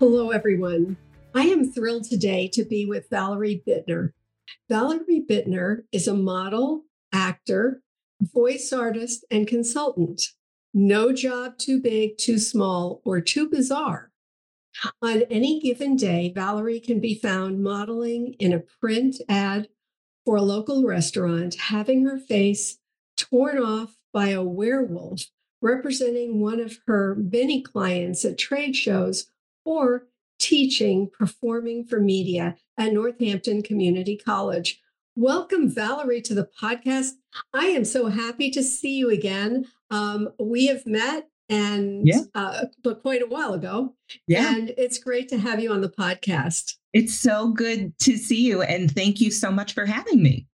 Hello, everyone. I am thrilled today to be with Valerie Bittner. Valerie Bittner is a model, actor, voice artist, and consultant. No job too big, too small, or too bizarre. On any given day, Valerie can be found modeling in a print ad for a local restaurant, having her face torn off by a werewolf representing one of her many clients at trade shows or teaching performing for media at Northampton Community College. Welcome, Valerie, to the podcast. I am so happy to see you again. Um, we have met and yeah. uh, but quite a while ago. Yeah. And it's great to have you on the podcast. It's so good to see you. And thank you so much for having me.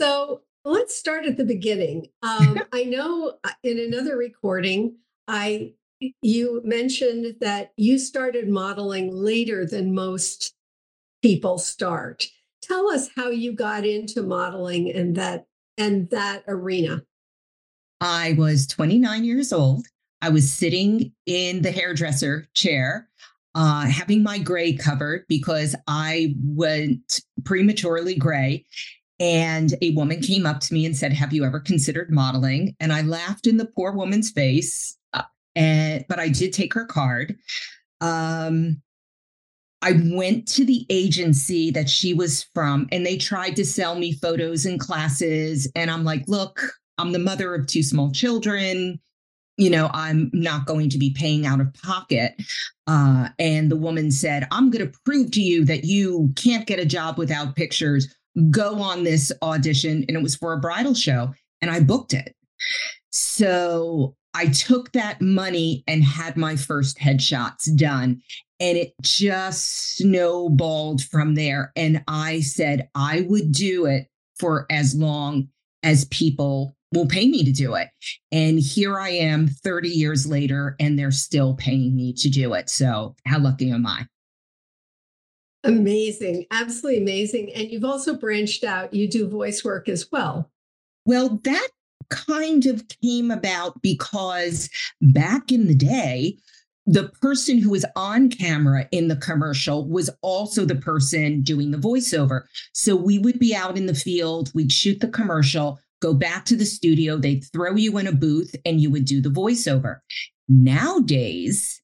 So let's start at the beginning. Um, I know uh, in another recording, I you mentioned that you started modeling later than most people start. Tell us how you got into modeling and that and that arena. I was 29 years old. I was sitting in the hairdresser chair, uh, having my gray covered because I went prematurely gray. And a woman came up to me and said, Have you ever considered modeling? And I laughed in the poor woman's face and but I did take her card. Um, I went to the agency that she was from, and they tried to sell me photos and classes. And I'm like, look, I'm the mother of two small children. You know, I'm not going to be paying out of pocket. Uh, and the woman said, I'm going to prove to you that you can't get a job without pictures. Go on this audition. And it was for a bridal show, and I booked it. So I took that money and had my first headshots done. And it just snowballed from there. And I said, I would do it for as long as people will pay me to do it. And here I am 30 years later, and they're still paying me to do it. So, how lucky am I? Amazing. Absolutely amazing. And you've also branched out, you do voice work as well. Well, that kind of came about because back in the day, the person who was on camera in the commercial was also the person doing the voiceover. So we would be out in the field, we'd shoot the commercial, go back to the studio, they'd throw you in a booth, and you would do the voiceover. Nowadays,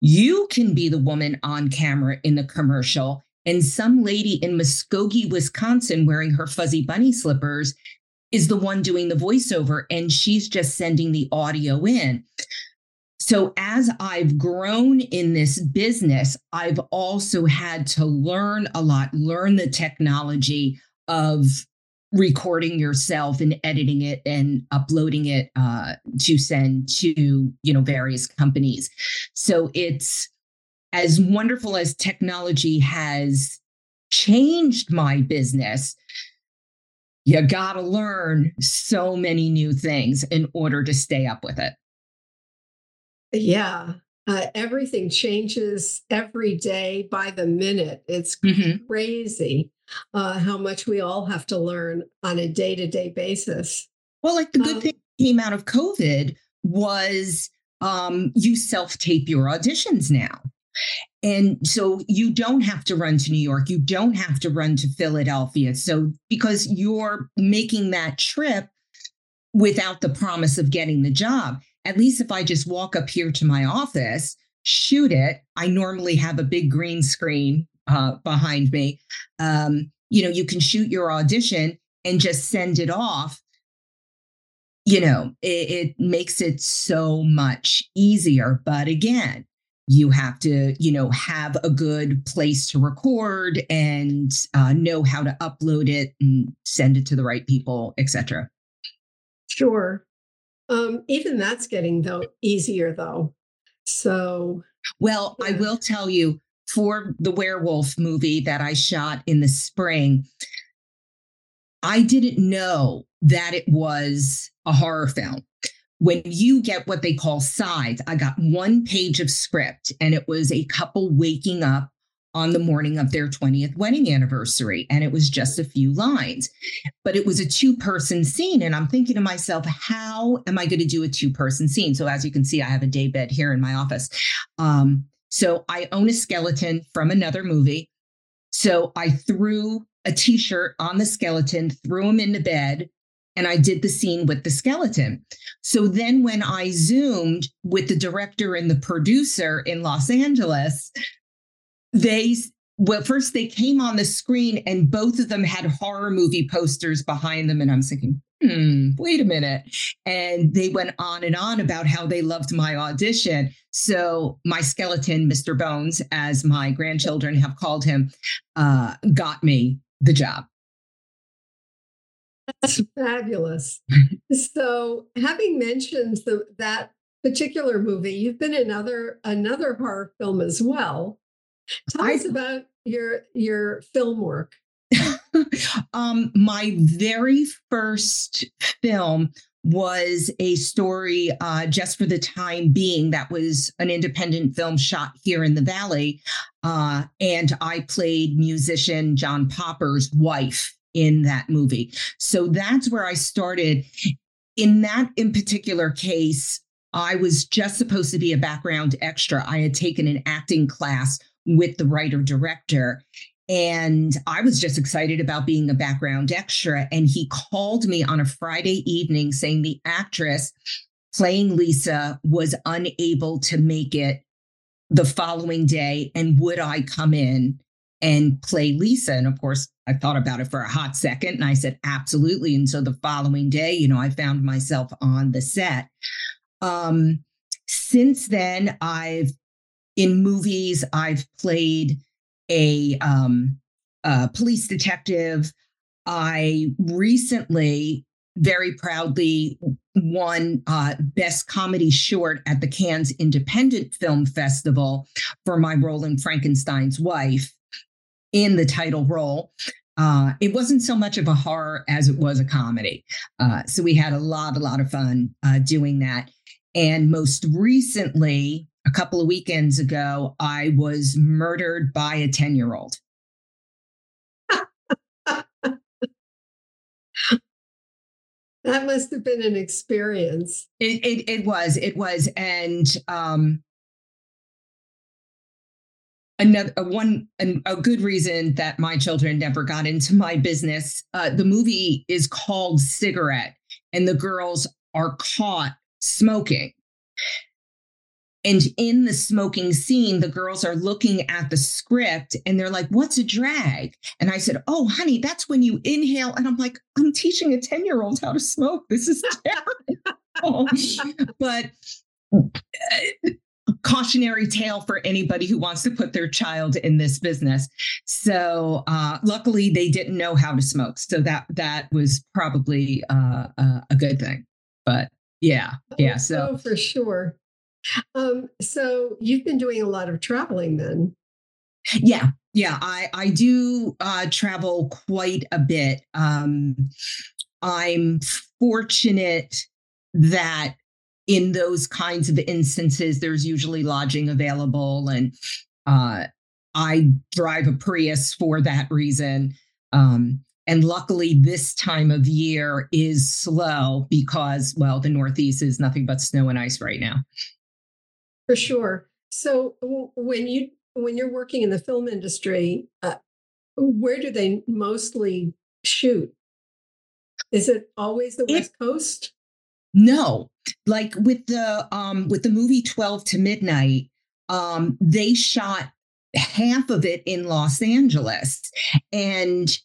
you can be the woman on camera in the commercial, and some lady in Muskogee, Wisconsin, wearing her fuzzy bunny slippers is the one doing the voiceover and she's just sending the audio in. So, as I've grown in this business, I've also had to learn a lot, learn the technology of recording yourself and editing it and uploading it uh, to send to you know various companies. So it's as wonderful as technology has changed my business you got to learn so many new things in order to stay up with it. Yeah. Uh, everything changes every day by the minute. It's mm-hmm. crazy uh, how much we all have to learn on a day to day basis. Well, like the good um, thing came out of COVID was um, you self tape your auditions now. And so you don't have to run to New York. You don't have to run to Philadelphia. So because you're making that trip without the promise of getting the job. at least if I just walk up here to my office, shoot it, I normally have a big green screen uh, behind me. Um, you know, you can shoot your audition and just send it off. You know, it, it makes it so much easier. But again, you have to you know have a good place to record and uh, know how to upload it and send it to the right people etc sure. Um, even that's getting though easier though. So well yeah. i will tell you for the werewolf movie that i shot in the spring i didn't know that it was a horror film when you get what they call sides, I got one page of script and it was a couple waking up on the morning of their 20th wedding anniversary. And it was just a few lines, but it was a two person scene. And I'm thinking to myself, how am I going to do a two person scene? So, as you can see, I have a day bed here in my office. Um, so, I own a skeleton from another movie. So, I threw a t shirt on the skeleton, threw him into bed, and I did the scene with the skeleton. So then when I zoomed with the director and the producer in Los Angeles, they well, first they came on the screen and both of them had horror movie posters behind them. And I'm thinking, hmm, wait a minute. And they went on and on about how they loved my audition. So my skeleton, Mr. Bones, as my grandchildren have called him, uh, got me the job. That's fabulous. so, having mentioned the, that particular movie, you've been in another another horror film as well. Tell I, us about your your film work. um, my very first film was a story uh, just for the time being that was an independent film shot here in the valley uh, and i played musician john popper's wife in that movie. So that's where I started. In that in particular case, I was just supposed to be a background extra. I had taken an acting class with the writer director. And I was just excited about being a background extra. And he called me on a Friday evening saying the actress playing Lisa was unable to make it the following day. And would I come in and play Lisa? And of course, I thought about it for a hot second and I said, absolutely. And so the following day, you know, I found myself on the set. Um, since then, I've in movies, I've played a, um, a police detective. I recently very proudly won uh, Best Comedy Short at the Cannes Independent Film Festival for my role in Frankenstein's Wife in the title role. Uh, it wasn't so much of a horror as it was a comedy. Uh, so we had a lot, a lot of fun uh, doing that. And most recently, a couple of weekends ago, I was murdered by a 10 year old. that must have been an experience. It, it, it was, it was. And um, another a one an, a good reason that my children never got into my business uh, the movie is called cigarette and the girls are caught smoking. And in the smoking scene the girls are looking at the script and they're like what's a drag? And i said oh honey that's when you inhale and i'm like i'm teaching a 10 year old how to smoke. This is terrible. But uh, cautionary tale for anybody who wants to put their child in this business. So uh, luckily, they didn't know how to smoke, so that that was probably uh, uh, a good thing. But yeah, yeah. So oh, for sure. Um, so you've been doing a lot of traveling then. Yeah, yeah. I I do uh, travel quite a bit. Um, I'm fortunate that in those kinds of instances, there's usually lodging available. And uh, I drive a Prius for that reason. Um, and luckily, this time of year is slow because, well, the Northeast is nothing but snow and ice right now. For sure. So when you when you're working in the film industry, uh, where do they mostly shoot? Is it always the West Coast? No, like with the um with the movie 12 to Midnight, um, they shot half of it in Los Angeles. And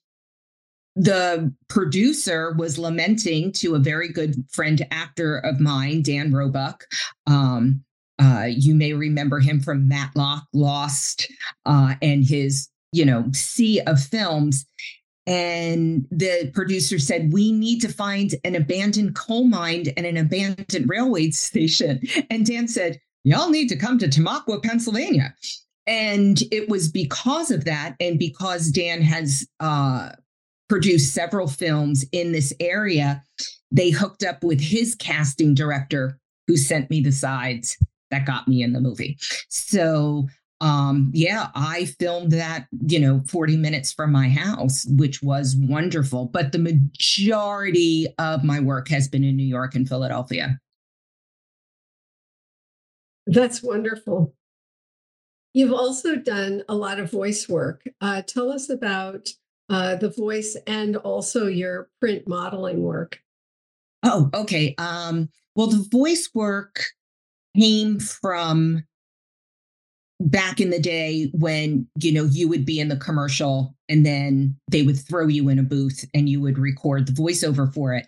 the producer was lamenting to a very good friend actor of mine, Dan Roebuck. Um, uh, you may remember him from Matlock, Lost, uh, and his, you know, sea of films. And the producer said, We need to find an abandoned coal mine and an abandoned railway station. And Dan said, Y'all need to come to Tamaqua, Pennsylvania. And it was because of that, and because Dan has uh, produced several films in this area, they hooked up with his casting director, who sent me the sides that got me in the movie. So um yeah i filmed that you know 40 minutes from my house which was wonderful but the majority of my work has been in new york and philadelphia. That's wonderful. You've also done a lot of voice work. Uh, tell us about uh, the voice and also your print modeling work. Oh okay um well the voice work came from back in the day when you know you would be in the commercial and then they would throw you in a booth and you would record the voiceover for it.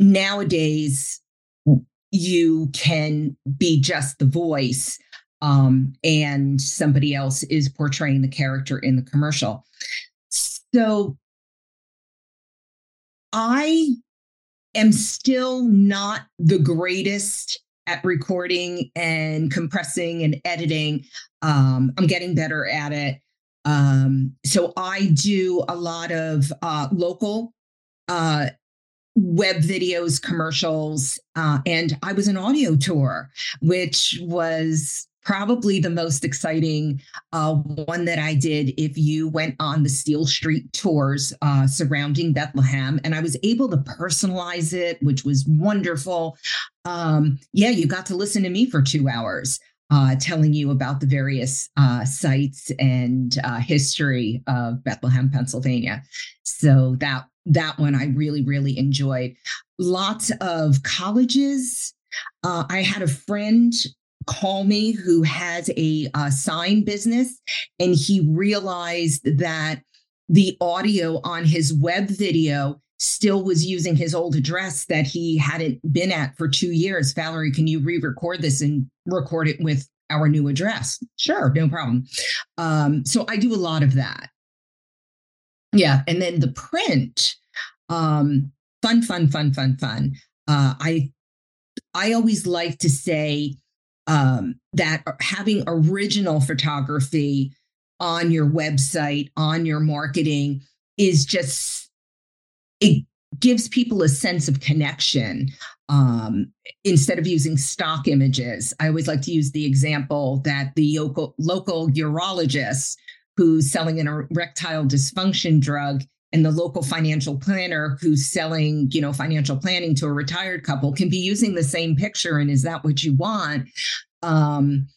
Nowadays you can be just the voice um, and somebody else is portraying the character in the commercial. So i am still not the greatest at recording and compressing and editing. Um, I'm getting better at it. Um, so I do a lot of uh, local uh, web videos, commercials, uh, and I was an audio tour, which was probably the most exciting uh, one that I did if you went on the Steel Street tours uh, surrounding Bethlehem. And I was able to personalize it, which was wonderful. Um, yeah, you got to listen to me for two hours. Uh, telling you about the various uh, sites and uh, history of Bethlehem, Pennsylvania. So that that one I really really enjoyed. Lots of colleges. Uh, I had a friend call me who has a, a sign business, and he realized that the audio on his web video still was using his old address that he hadn't been at for two years. Valerie, can you re record this and record it with our new address? Sure, no problem. Um, so I do a lot of that. Yeah. And then the print, um, fun, fun, fun, fun, fun. Uh, I I always like to say um, that having original photography on your website, on your marketing is just, it gives people a sense of connection um, instead of using stock images. I always like to use the example that the local, local urologist who's selling an erectile dysfunction drug and the local financial planner who's selling you know financial planning to a retired couple can be using the same picture and is that what you want? Um,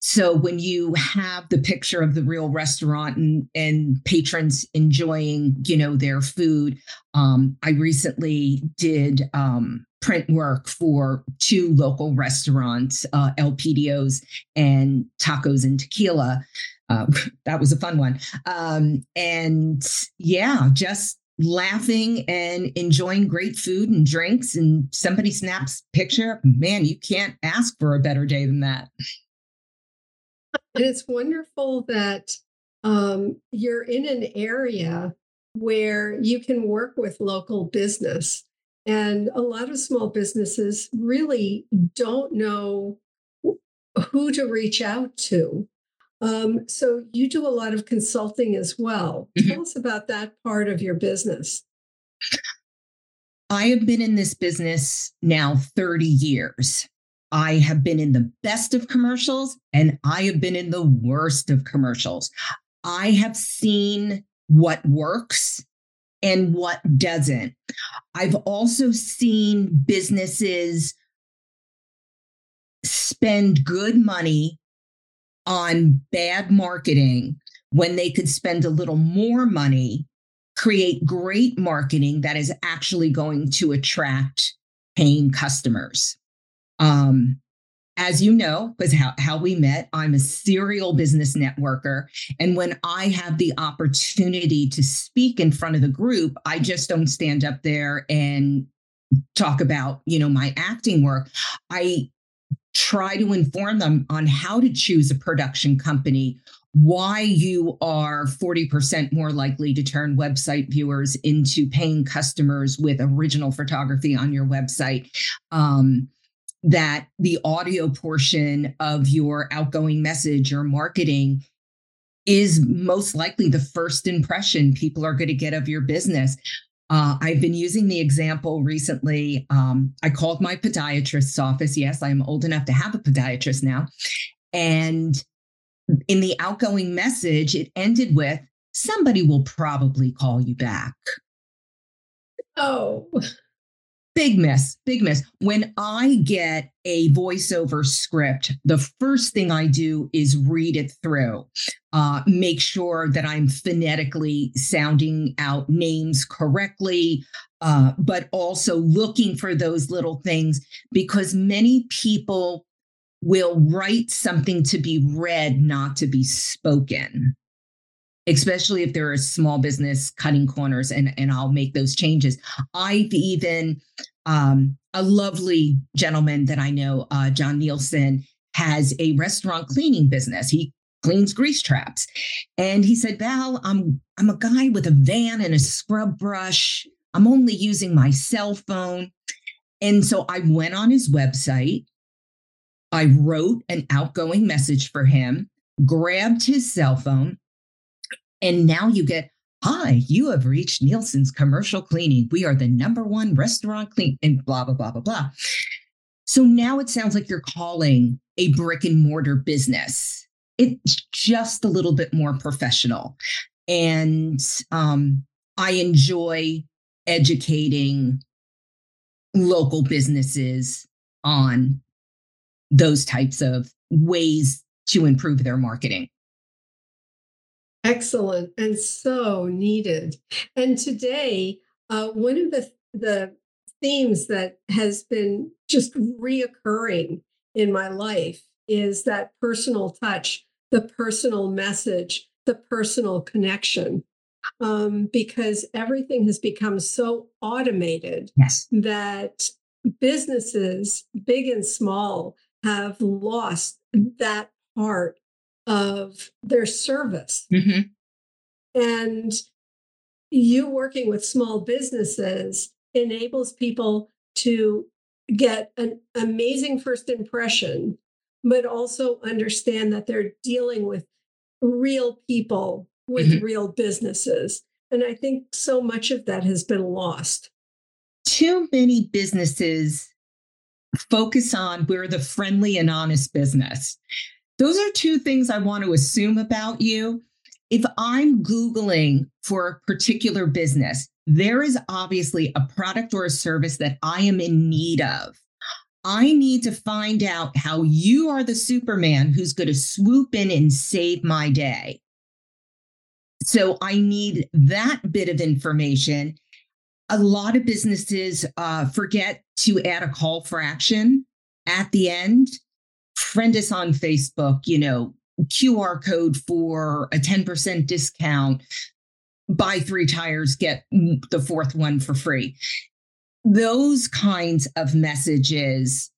so when you have the picture of the real restaurant and, and patrons enjoying you know their food um, i recently did um, print work for two local restaurants uh, el Pidio's and tacos and tequila uh, that was a fun one. Um, and yeah, just laughing and enjoying great food and drinks. And somebody snaps picture man you can't ask for a better day than that. And it's wonderful that um, you're in an area where you can work with local business. And a lot of small businesses really don't know who to reach out to um, so you do a lot of consulting as well. Mm-hmm. Tell us about that part of your business. I have been in this business now 30 years. I have been in the best of commercials and I have been in the worst of commercials. I have seen what works and what doesn't. I've also seen businesses spend good money on bad marketing when they could spend a little more money, create great marketing that is actually going to attract paying customers. Um, as you know, because how, how we met, I'm a serial business networker. And when I have the opportunity to speak in front of the group, I just don't stand up there and talk about, you know, my acting work. I try to inform them on how to choose a production company, why you are 40% more likely to turn website viewers into paying customers with original photography on your website. Um, that the audio portion of your outgoing message or marketing is most likely the first impression people are going to get of your business. Uh, I've been using the example recently. Um, I called my podiatrist's office. Yes, I'm old enough to have a podiatrist now. And in the outgoing message, it ended with somebody will probably call you back. Oh. Big miss, big miss. When I get a voiceover script, the first thing I do is read it through, uh, make sure that I'm phonetically sounding out names correctly, uh, but also looking for those little things because many people will write something to be read, not to be spoken especially if there are small business cutting corners and, and I'll make those changes. I've even, um, a lovely gentleman that I know, uh, John Nielsen, has a restaurant cleaning business. He cleans grease traps. And he said, Val, I'm I'm a guy with a van and a scrub brush. I'm only using my cell phone. And so I went on his website. I wrote an outgoing message for him, grabbed his cell phone, and now you get, hi, you have reached Nielsen's commercial cleaning. We are the number one restaurant clean and blah, blah, blah, blah, blah. So now it sounds like you're calling a brick and mortar business. It's just a little bit more professional. And um, I enjoy educating local businesses on those types of ways to improve their marketing. Excellent and so needed. And today, uh, one of the the themes that has been just reoccurring in my life is that personal touch, the personal message, the personal connection. Um, because everything has become so automated yes. that businesses, big and small, have lost that part of their service. Mm-hmm. And you working with small businesses enables people to get an amazing first impression, but also understand that they're dealing with real people with mm-hmm. real businesses. And I think so much of that has been lost. Too many businesses focus on we're the friendly and honest business. Those are two things I want to assume about you. If I'm Googling for a particular business, there is obviously a product or a service that I am in need of. I need to find out how you are the Superman who's going to swoop in and save my day. So I need that bit of information. A lot of businesses uh, forget to add a call for action at the end friend us on Facebook, you know, QR code for a 10% discount, buy three tires, get the fourth one for free. Those kinds of messages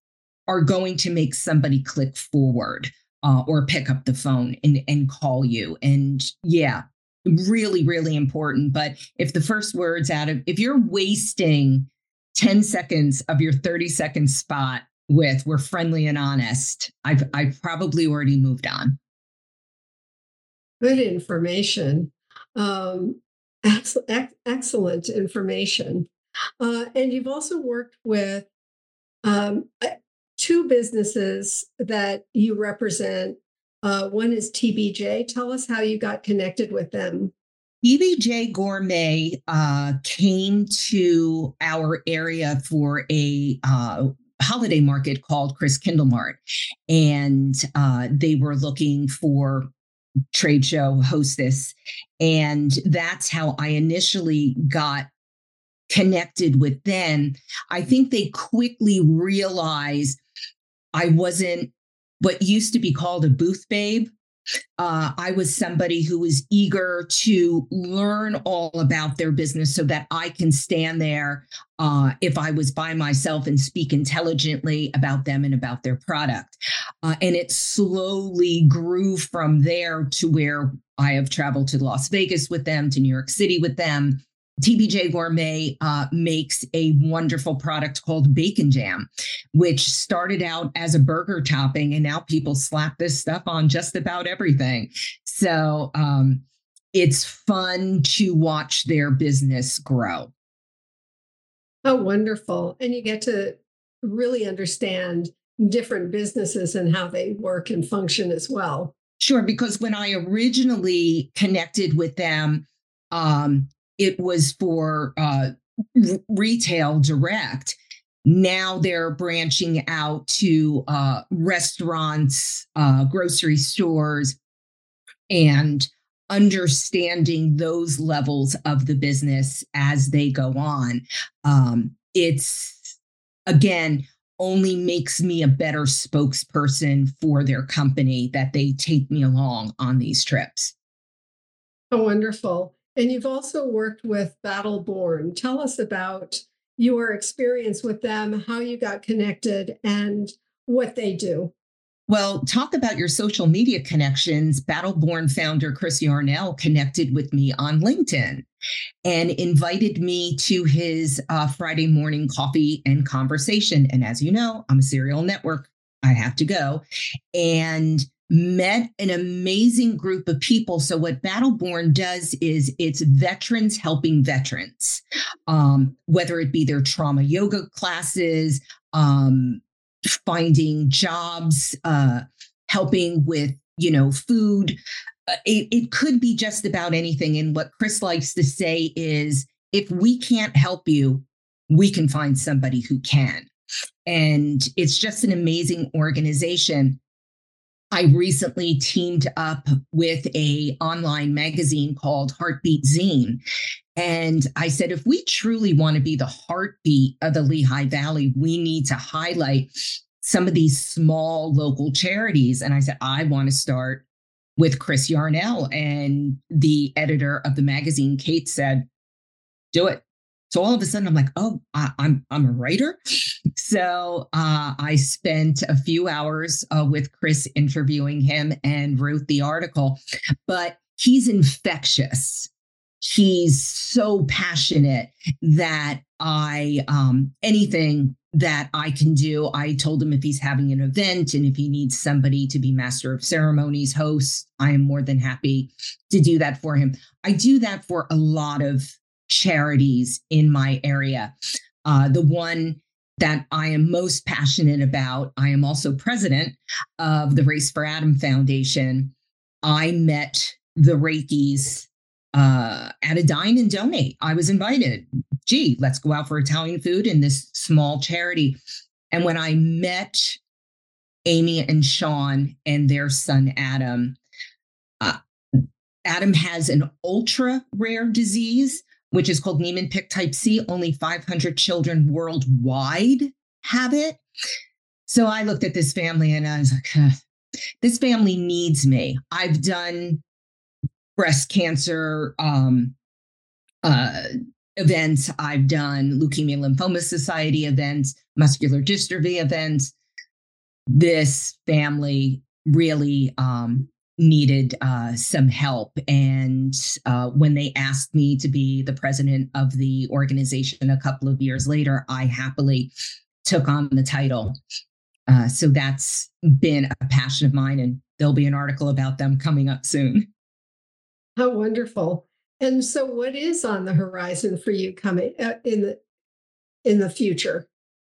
are going to make somebody click forward uh, or pick up the phone and, and call you. And yeah, really, really important. But if the first words out of, if you're wasting 10 seconds of your 30 second spot with we're friendly and honest, I've I've probably already moved on. Good information. Um, ex- ex- excellent information. Uh, and you've also worked with um, two businesses that you represent. Uh, one is TBJ. Tell us how you got connected with them. TBJ Gourmet uh, came to our area for a uh, holiday market called Christkindl Mart, and uh, they were looking for trade show hostess, and that's how I initially got connected with them, I think they quickly realized I wasn't what used to be called a booth babe. Uh, I was somebody who was eager to learn all about their business so that I can stand there uh, if I was by myself and speak intelligently about them and about their product. Uh, and it slowly grew from there to where I have traveled to Las Vegas with them, to New York City with them, TBJ Gourmet uh, makes a wonderful product called Bacon Jam, which started out as a burger topping, and now people slap this stuff on just about everything. So um, it's fun to watch their business grow. How wonderful. And you get to really understand different businesses and how they work and function as well. Sure, because when I originally connected with them, um, it was for uh, retail direct. Now they're branching out to uh, restaurants, uh, grocery stores, and understanding those levels of the business as they go on. Um, it's again only makes me a better spokesperson for their company that they take me along on these trips. Oh, wonderful. And you've also worked with Battle Borne. Tell us about your experience with them, how you got connected, and what they do. Well, talk about your social media connections. Battle Borne founder Chris Yarnell connected with me on LinkedIn and invited me to his uh, Friday morning coffee and conversation. And as you know, I'm a serial network. I have to go. And met an amazing group of people. So, what Battle Borne does is it's veterans helping veterans, um, whether it be their trauma yoga classes, um, finding jobs, uh, helping with, you know, food. Uh, it, it could be just about anything. And what Chris likes to say is if we can't help you, we can find somebody who can. And it's just an amazing organization I recently teamed up with a online magazine called Heartbeat Zine. And I said, if we truly want to be the heartbeat of the Lehigh Valley, we need to highlight some of these small local charities. And I said, I want to start with Chris Yarnell. And the editor of the magazine, Kate, said, do it. So all of a sudden, I'm like, oh, I, am I'm, I'm a writer. So uh, I spent a few hours uh, with Chris interviewing him and wrote the article. But he's infectious. He's so passionate that I um, anything that I can do. I told him if he's having an event and if he needs somebody to be master of ceremonies, host, I am more than happy to do that for him. I do that for a lot of charities in my area. Uh, the one that I am most passionate about, I am also president of the Race for Adam Foundation. I met the Reikis uh, at a dine and donate. I was invited. Gee, let's go out for Italian food in this small charity. And when I met Amy and Sean and their son Adam, uh, Adam has an ultra rare disease which is called Niemann-Pick type C. Only 500 children worldwide have it. So I looked at this family and I was like, this family needs me. I've done breast cancer um, uh, events, I've done Leukemia Lymphoma Society events, muscular dystrophy events. This family really um, needed uh, some help. And uh, when they asked me to be the president of the organization a couple of years later, I happily took on the title. Uh, so that's been a passion of mine, and there'll be an article about them coming up soon. How wonderful! And so, what is on the horizon for you coming uh, in the in the future?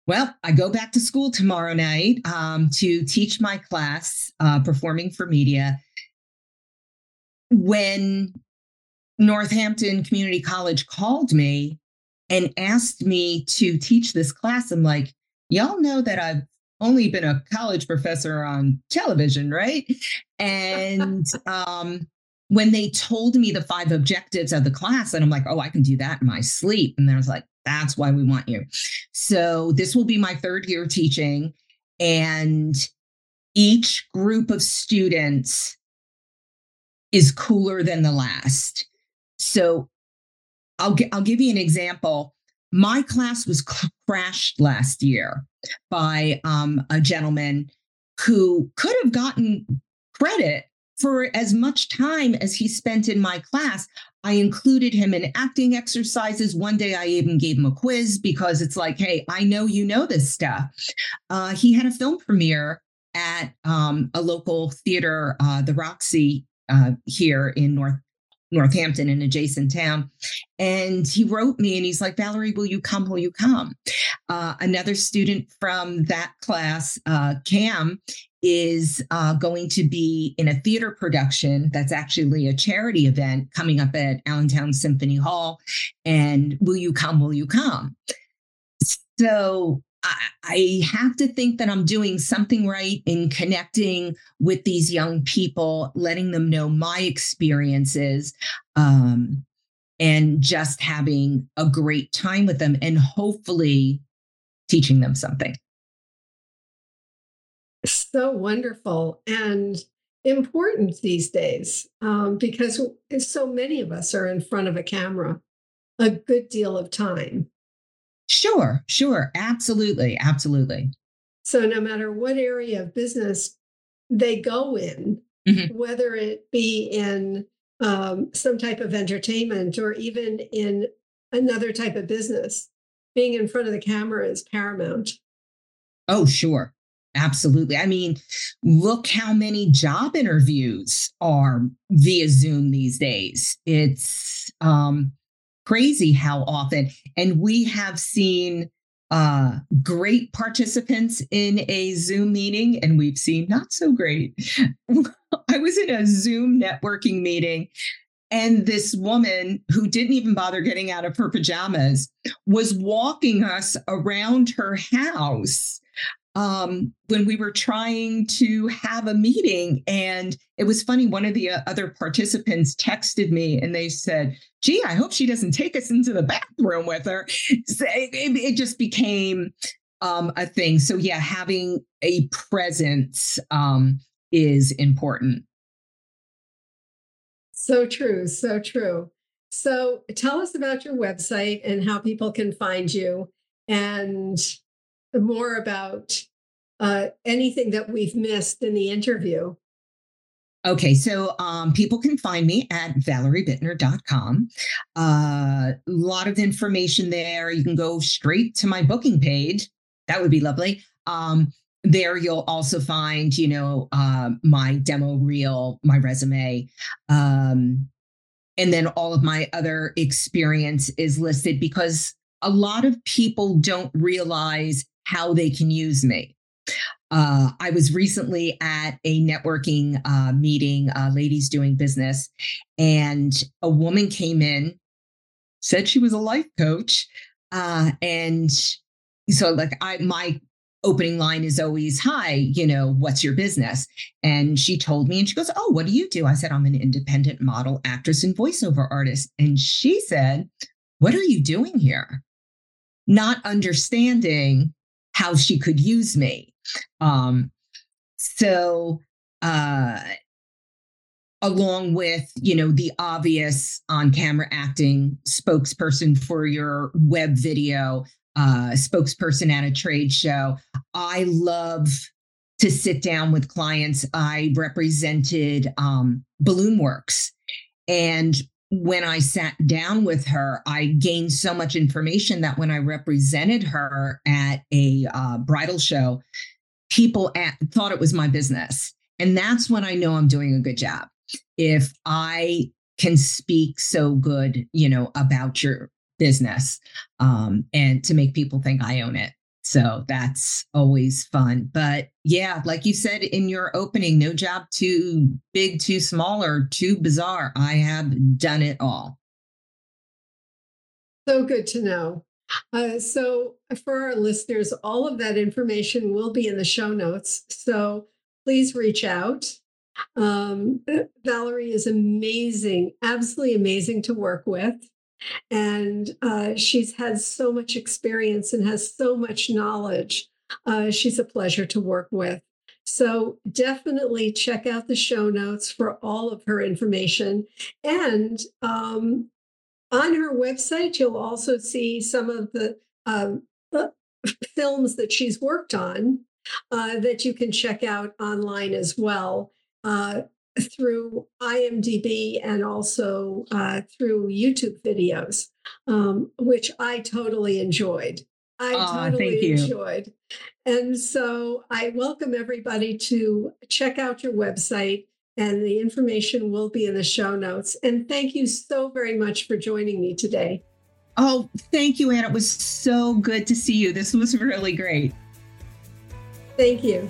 Well, I go back to school tomorrow night um, to teach my class, uh, Performing for Media. When Northampton Community College called me and asked me to teach this class, I'm like, y'all know that I've only been a college professor on television, right? And um, when they told me the five objectives of the class, and I'm like, oh, I can do that in my sleep. And then I was like, That's why we want you. So this will be my third year teaching. And each group of students is cooler than the last. So I'll, I'll give you an example. My class was crashed last year by um, a gentleman who could have gotten credit for as much time as he spent in my class. I included him in acting exercises. One day I even gave him a quiz because it's like, hey, I know you know this stuff. Uh, he had a film premiere at um, a local theater, uh, the Roxy uh, here in North Northampton, an adjacent town. And he wrote me and he's like, Valerie, will you come? Will you come? Uh, another student from that class, uh, Cam, is uh, going to be in a theater production that's actually a charity event coming up at Allentown Symphony Hall. And will you come? Will you come? So I, have to think that I'm doing something right in connecting with these young people, letting them know my experiences, um, and just having a great time with them and hopefully teaching them something so wonderful and important these days um, because so many of us are in front of a camera a good deal of time. Sure, sure. Absolutely. Absolutely. So, no matter what area of business they go in, mm-hmm. whether it be in um, some type of entertainment or even in another type of business, being in front of the camera is paramount. Oh, sure. Absolutely. I mean, look how many job interviews are via Zoom these days. It's um, crazy how often. And we have seen uh, great participants in a Zoom meeting, and we've seen not so great. I was in a Zoom networking meeting and this woman who didn't even bother getting out of her pajamas was walking us around her house um, when we were trying to have a meeting. And it was funny. One of the uh, other participants texted me and they said, gee, I hope she doesn't take us into the bathroom with her. So it, it, just became um, a thing. So, yeah, having a presence um, is important. So true. So true. So, tell us about your website and how people can find you and more about uh, anything that we've missed in the interview. Okay, so um, people can find me at valeriebittner.com. A uh, lot of information there. You can go straight to my booking page. That would be lovely. Um, there you'll also find, you know, uh, my demo reel, my resume, um, and then all of my other experience is listed because a lot of people don't realize how they can use me. Uh, I was recently at a networking uh, meeting, uh, ladies doing business, and a woman came in, said she was a life coach, uh, and so like I my opening line is always, "Hi, you know, what's your business?" And she told me, and she goes, "Oh, what do you do?" I said, "I'm an independent model, actress, and voiceover artist," and she said, "What are you doing here?" Not understanding how she could use me. Um, so, uh, along with you know the obvious on-camera acting spokesperson for your web video, uh, spokesperson at a trade show, I love to sit down with clients. I represented um, Balloon Works, and when I sat down with her, I gained so much information that when I represented her at a uh, bridal show, people at, thought it was my business. And that's when I know I'm doing a good job. If I can speak so good, you know, about your business um, and to make people think I own it. So that's always fun. But yeah, like you said in your opening, no job too big, too small, or too bizarre. I have done it all. So good to know. Uh, so, for our listeners, all of that information will be in the show notes. So, please reach out. Um, Valerie is amazing, absolutely amazing to work with. And uh, she's had so much experience and has so much knowledge. Uh, she's a pleasure to work with. So definitely check out the show notes for all of her information. And um, on her website, you'll also see some of the um, films that she's worked on uh, that you can check out online as well uh, through IMDb and also uh, through YouTube videos, um, which I totally enjoyed. I oh, totally enjoyed. And so I welcome everybody to check out your website, and the information will be in the show notes. And thank you so very much for joining me today. Oh, thank you, Anne. It was so good to see you. This was really great. Thank you.